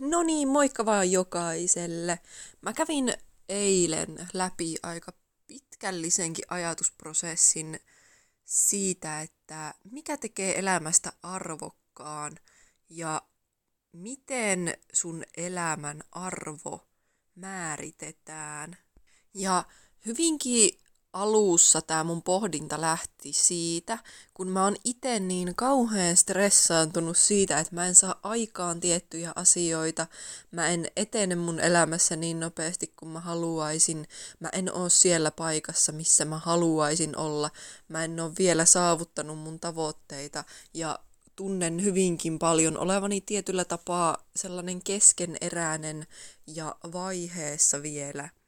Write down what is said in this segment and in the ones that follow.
No niin, moikka vaan jokaiselle. Mä kävin eilen läpi aika pitkällisenkin ajatusprosessin siitä, että mikä tekee elämästä arvokkaan ja miten sun elämän arvo määritetään. Ja hyvinkin alussa tämä mun pohdinta lähti siitä, kun mä oon itse niin kauhean stressaantunut siitä, että mä en saa aikaan tiettyjä asioita, mä en etene mun elämässä niin nopeasti kuin mä haluaisin, mä en oo siellä paikassa, missä mä haluaisin olla, mä en oo vielä saavuttanut mun tavoitteita ja tunnen hyvinkin paljon olevani tietyllä tapaa sellainen keskeneräinen ja vaiheessa vielä –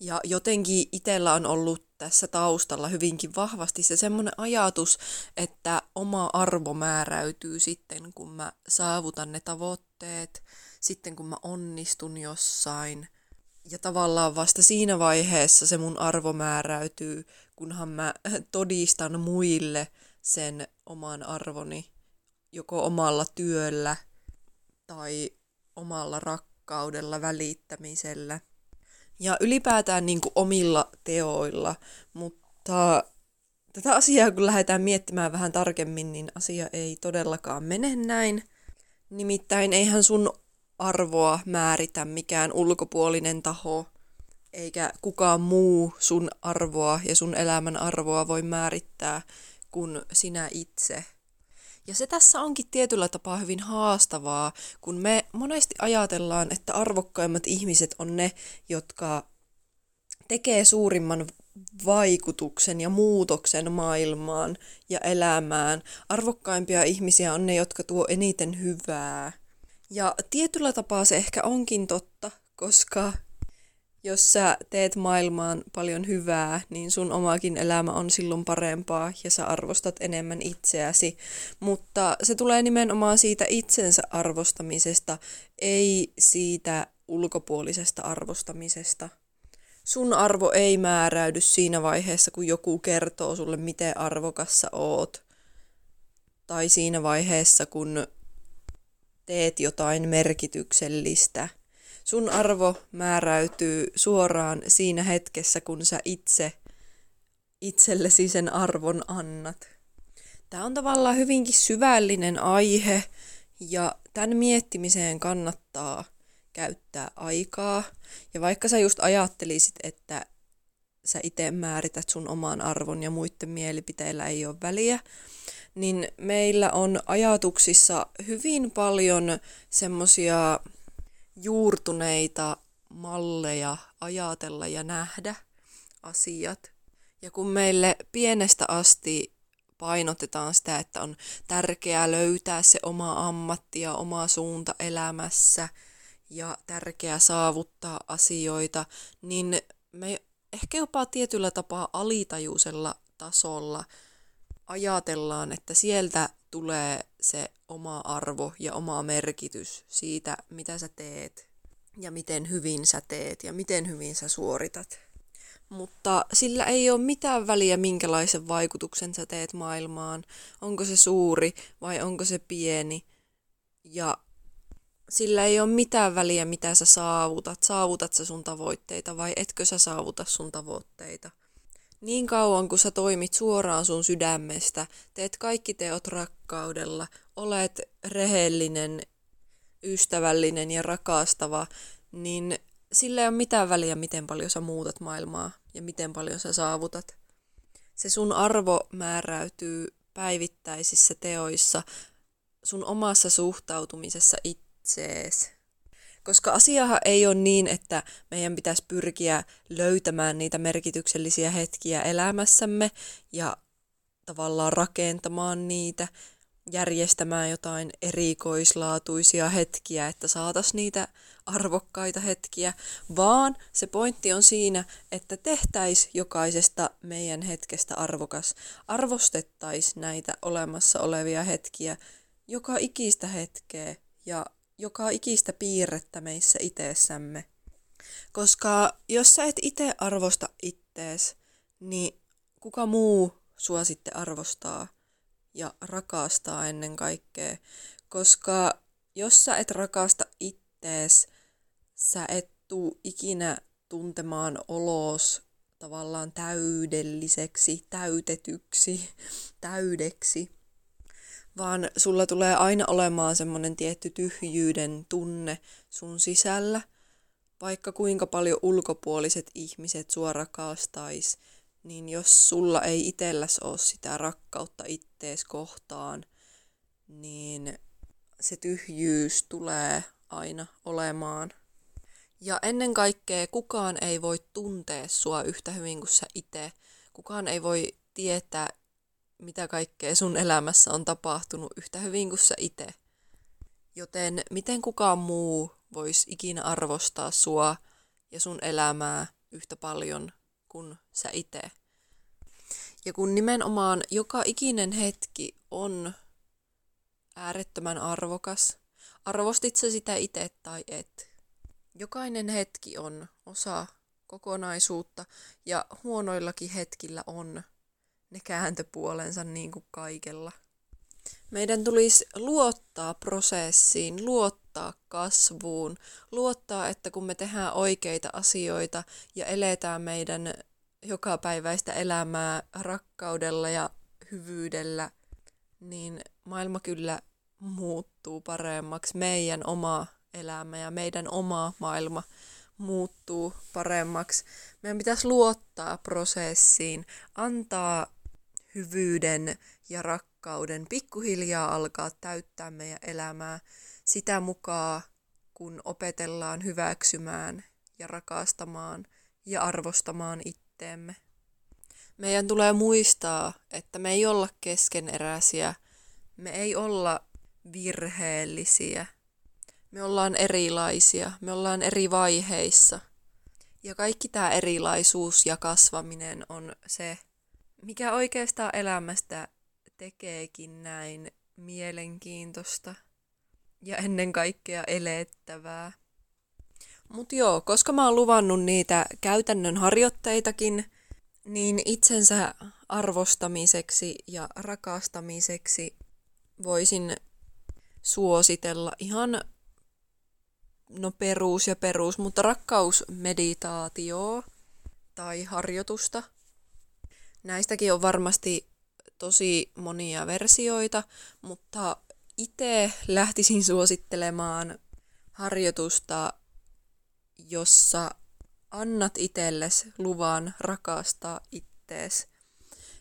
ja jotenkin itsellä on ollut tässä taustalla hyvinkin vahvasti se semmoinen ajatus, että oma arvo määräytyy sitten, kun mä saavutan ne tavoitteet, sitten kun mä onnistun jossain. Ja tavallaan vasta siinä vaiheessa se mun arvo määräytyy, kunhan mä todistan muille sen oman arvoni joko omalla työllä tai omalla rakkaudella, välittämisellä – ja ylipäätään niin kuin omilla teoilla, mutta tätä asiaa kun lähdetään miettimään vähän tarkemmin, niin asia ei todellakaan mene näin. Nimittäin eihän sun arvoa määritä mikään ulkopuolinen taho, eikä kukaan muu sun arvoa ja sun elämän arvoa voi määrittää kuin sinä itse. Ja se tässä onkin tietyllä tapaa hyvin haastavaa, kun me monesti ajatellaan, että arvokkaimmat ihmiset on ne, jotka tekee suurimman vaikutuksen ja muutoksen maailmaan ja elämään. Arvokkaimpia ihmisiä on ne, jotka tuo eniten hyvää. Ja tietyllä tapaa se ehkä onkin totta, koska jos sä teet maailmaan paljon hyvää, niin sun omakin elämä on silloin parempaa ja sä arvostat enemmän itseäsi. Mutta se tulee nimenomaan siitä itsensä arvostamisesta, ei siitä ulkopuolisesta arvostamisesta. Sun arvo ei määräydy siinä vaiheessa, kun joku kertoo sulle, miten arvokas sä oot. Tai siinä vaiheessa, kun teet jotain merkityksellistä – Sun arvo määräytyy suoraan siinä hetkessä, kun sä itse itsellesi sen arvon annat. Tämä on tavallaan hyvinkin syvällinen aihe ja tämän miettimiseen kannattaa käyttää aikaa. Ja vaikka sä just ajattelisit, että sä itse määrität sun oman arvon ja muiden mielipiteillä ei ole väliä, niin meillä on ajatuksissa hyvin paljon semmosia juurtuneita malleja ajatella ja nähdä asiat. Ja kun meille pienestä asti painotetaan sitä, että on tärkeää löytää se oma ammatti ja oma suunta elämässä ja tärkeää saavuttaa asioita, niin me ehkä jopa tietyllä tapaa alitajuisella tasolla ajatellaan, että sieltä tulee se oma arvo ja oma merkitys siitä, mitä sä teet ja miten hyvin sä teet ja miten hyvin sä suoritat. Mutta sillä ei ole mitään väliä, minkälaisen vaikutuksen sä teet maailmaan. Onko se suuri vai onko se pieni. Ja sillä ei ole mitään väliä, mitä sä saavutat. Saavutat sä sun tavoitteita vai etkö sä saavuta sun tavoitteita. Niin kauan kun sä toimit suoraan sun sydämestä, teet kaikki teot rakkaudella, olet rehellinen, ystävällinen ja rakastava, niin sillä ei ole mitään väliä, miten paljon sä muutat maailmaa ja miten paljon sä saavutat. Se sun arvo määräytyy päivittäisissä teoissa, sun omassa suhtautumisessa itseesi. Koska asiahan ei ole niin, että meidän pitäisi pyrkiä löytämään niitä merkityksellisiä hetkiä elämässämme ja tavallaan rakentamaan niitä, järjestämään jotain erikoislaatuisia hetkiä, että saataisiin niitä arvokkaita hetkiä, vaan se pointti on siinä, että tehtäisiin jokaisesta meidän hetkestä arvokas, arvostettaisiin näitä olemassa olevia hetkiä, joka ikistä hetkeä ja joka ikistä piirrettä meissä itsessämme. Koska jos sä et itse arvosta ittees, niin kuka muu sua sitten arvostaa ja rakastaa ennen kaikkea. Koska jos sä et rakasta ittees. Sä et tuu ikinä tuntemaan olos tavallaan täydelliseksi, täytetyksi, täydeksi, vaan sulla tulee aina olemaan semmoinen tietty tyhjyyden tunne sun sisällä, vaikka kuinka paljon ulkopuoliset ihmiset sua niin jos sulla ei itselläs ole sitä rakkautta ittees kohtaan, niin se tyhjyys tulee aina olemaan. Ja ennen kaikkea kukaan ei voi tuntea sua yhtä hyvin kuin sä itse. Kukaan ei voi tietää, mitä kaikkea sun elämässä on tapahtunut yhtä hyvin kuin sä itse. Joten miten kukaan muu voisi ikinä arvostaa sua ja sun elämää yhtä paljon kuin sä itse. Ja kun nimenomaan joka ikinen hetki on äärettömän arvokas, arvostit sä sitä itse tai et, Jokainen hetki on osa kokonaisuutta ja huonoillakin hetkillä on ne kääntöpuolensa niin kuin kaikella. Meidän tulisi luottaa prosessiin, luottaa kasvuun, luottaa, että kun me tehdään oikeita asioita ja eletään meidän jokapäiväistä elämää rakkaudella ja hyvyydellä, niin maailma kyllä muuttuu paremmaksi. Meidän oma elämä ja meidän oma maailma muuttuu paremmaksi. Meidän pitäisi luottaa prosessiin, antaa hyvyyden ja rakkauden pikkuhiljaa alkaa täyttää meidän elämää sitä mukaan, kun opetellaan hyväksymään ja rakastamaan ja arvostamaan itteemme. Meidän tulee muistaa, että me ei olla keskeneräisiä, me ei olla virheellisiä – me ollaan erilaisia, me ollaan eri vaiheissa. Ja kaikki tämä erilaisuus ja kasvaminen on se, mikä oikeastaan elämästä tekeekin näin mielenkiintoista ja ennen kaikkea elettävää. Mutta joo, koska mä oon luvannut niitä käytännön harjoitteitakin, niin itsensä arvostamiseksi ja rakastamiseksi voisin suositella ihan no perus ja perus, mutta rakkausmeditaatio tai harjoitusta. Näistäkin on varmasti tosi monia versioita, mutta itse lähtisin suosittelemaan harjoitusta, jossa annat itsellesi luvan rakastaa ittees.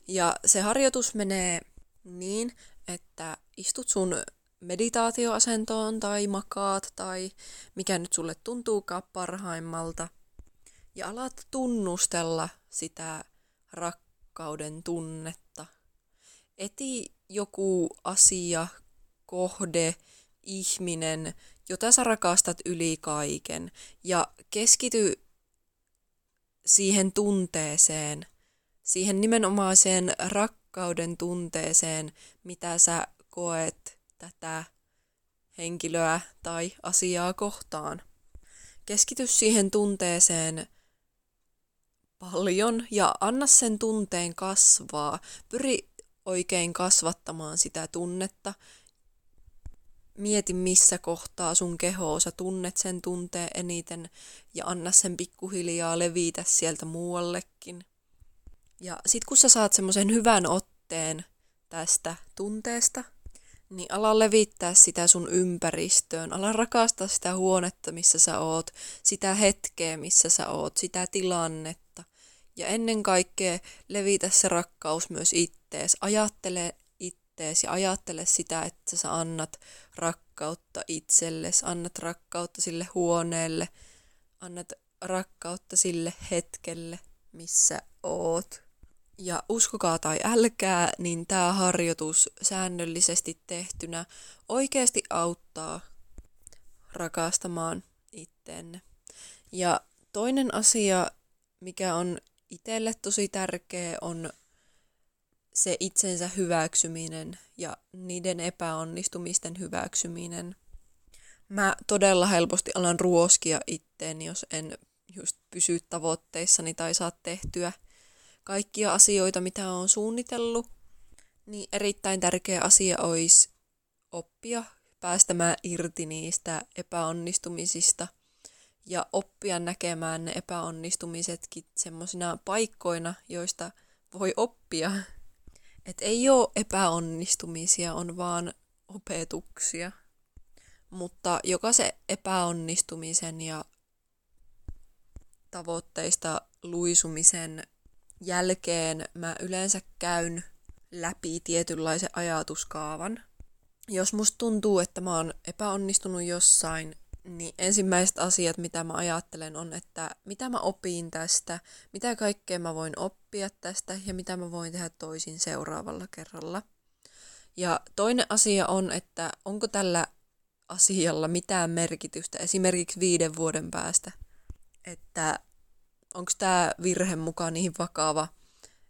Ja se harjoitus menee niin, että istut sun meditaatioasentoon tai makaat tai mikä nyt sulle tuntuukaan parhaimmalta. Ja alat tunnustella sitä rakkauden tunnetta. Eti joku asia, kohde, ihminen, jota sä rakastat yli kaiken. Ja keskity siihen tunteeseen, siihen nimenomaiseen rakkauden tunteeseen, mitä sä koet tätä henkilöä tai asiaa kohtaan. Keskity siihen tunteeseen paljon ja anna sen tunteen kasvaa. Pyri oikein kasvattamaan sitä tunnetta. Mieti, missä kohtaa sun kehoa sä tunnet sen tunteen eniten ja anna sen pikkuhiljaa levitä sieltä muuallekin. Ja sit kun sä saat semmoisen hyvän otteen tästä tunteesta – niin ala levittää sitä sun ympäristöön, ala rakastaa sitä huonetta, missä sä oot, sitä hetkeä, missä sä oot, sitä tilannetta. Ja ennen kaikkea levitä se rakkaus myös ittees. Ajattele ittees ja ajattele sitä, että sä annat rakkautta itsellesi, annat rakkautta sille huoneelle, annat rakkautta sille hetkelle, missä oot. Ja uskokaa tai älkää, niin tämä harjoitus säännöllisesti tehtynä oikeasti auttaa rakastamaan itteenne. Ja toinen asia, mikä on itselle tosi tärkeä, on se itsensä hyväksyminen ja niiden epäonnistumisten hyväksyminen. Mä todella helposti alan ruoskia itteeni, jos en just pysy tavoitteissani tai saa tehtyä – kaikkia asioita, mitä on suunnitellut, niin erittäin tärkeä asia olisi oppia päästämään irti niistä epäonnistumisista ja oppia näkemään ne epäonnistumisetkin semmoisina paikkoina, joista voi oppia. Että ei ole epäonnistumisia, on vaan opetuksia. Mutta jokaisen epäonnistumisen ja tavoitteista luisumisen jälkeen mä yleensä käyn läpi tietynlaisen ajatuskaavan. Jos musta tuntuu, että mä oon epäonnistunut jossain, niin ensimmäiset asiat, mitä mä ajattelen, on, että mitä mä opin tästä, mitä kaikkea mä voin oppia tästä ja mitä mä voin tehdä toisin seuraavalla kerralla. Ja toinen asia on, että onko tällä asialla mitään merkitystä esimerkiksi viiden vuoden päästä. Että onko tämä virhe mukaan niin vakava,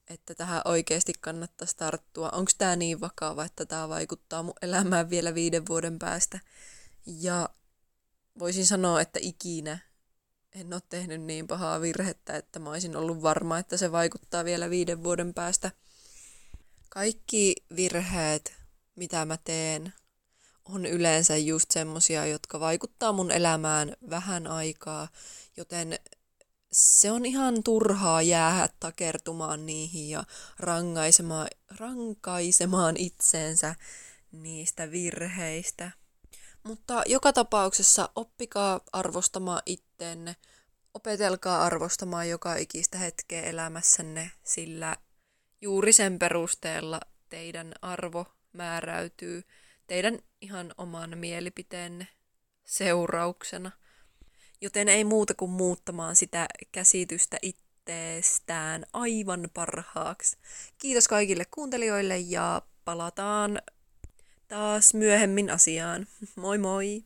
että tähän oikeasti kannattaisi tarttua. Onko tämä niin vakava, että tämä vaikuttaa mun elämään vielä viiden vuoden päästä. Ja voisin sanoa, että ikinä en ole tehnyt niin pahaa virhettä, että mä olisin ollut varma, että se vaikuttaa vielä viiden vuoden päästä. Kaikki virheet, mitä mä teen, on yleensä just semmosia, jotka vaikuttaa mun elämään vähän aikaa, joten se on ihan turhaa jäädä takertumaan niihin ja rangaisemaan, rankaisemaan itseensä niistä virheistä. Mutta joka tapauksessa oppikaa arvostamaan itteenne, opetelkaa arvostamaan joka ikistä hetkeä elämässänne, sillä juuri sen perusteella teidän arvo määräytyy teidän ihan oman mielipiteenne seurauksena. Joten ei muuta kuin muuttamaan sitä käsitystä itteestään aivan parhaaksi. Kiitos kaikille kuuntelijoille ja palataan taas myöhemmin asiaan. Moi moi!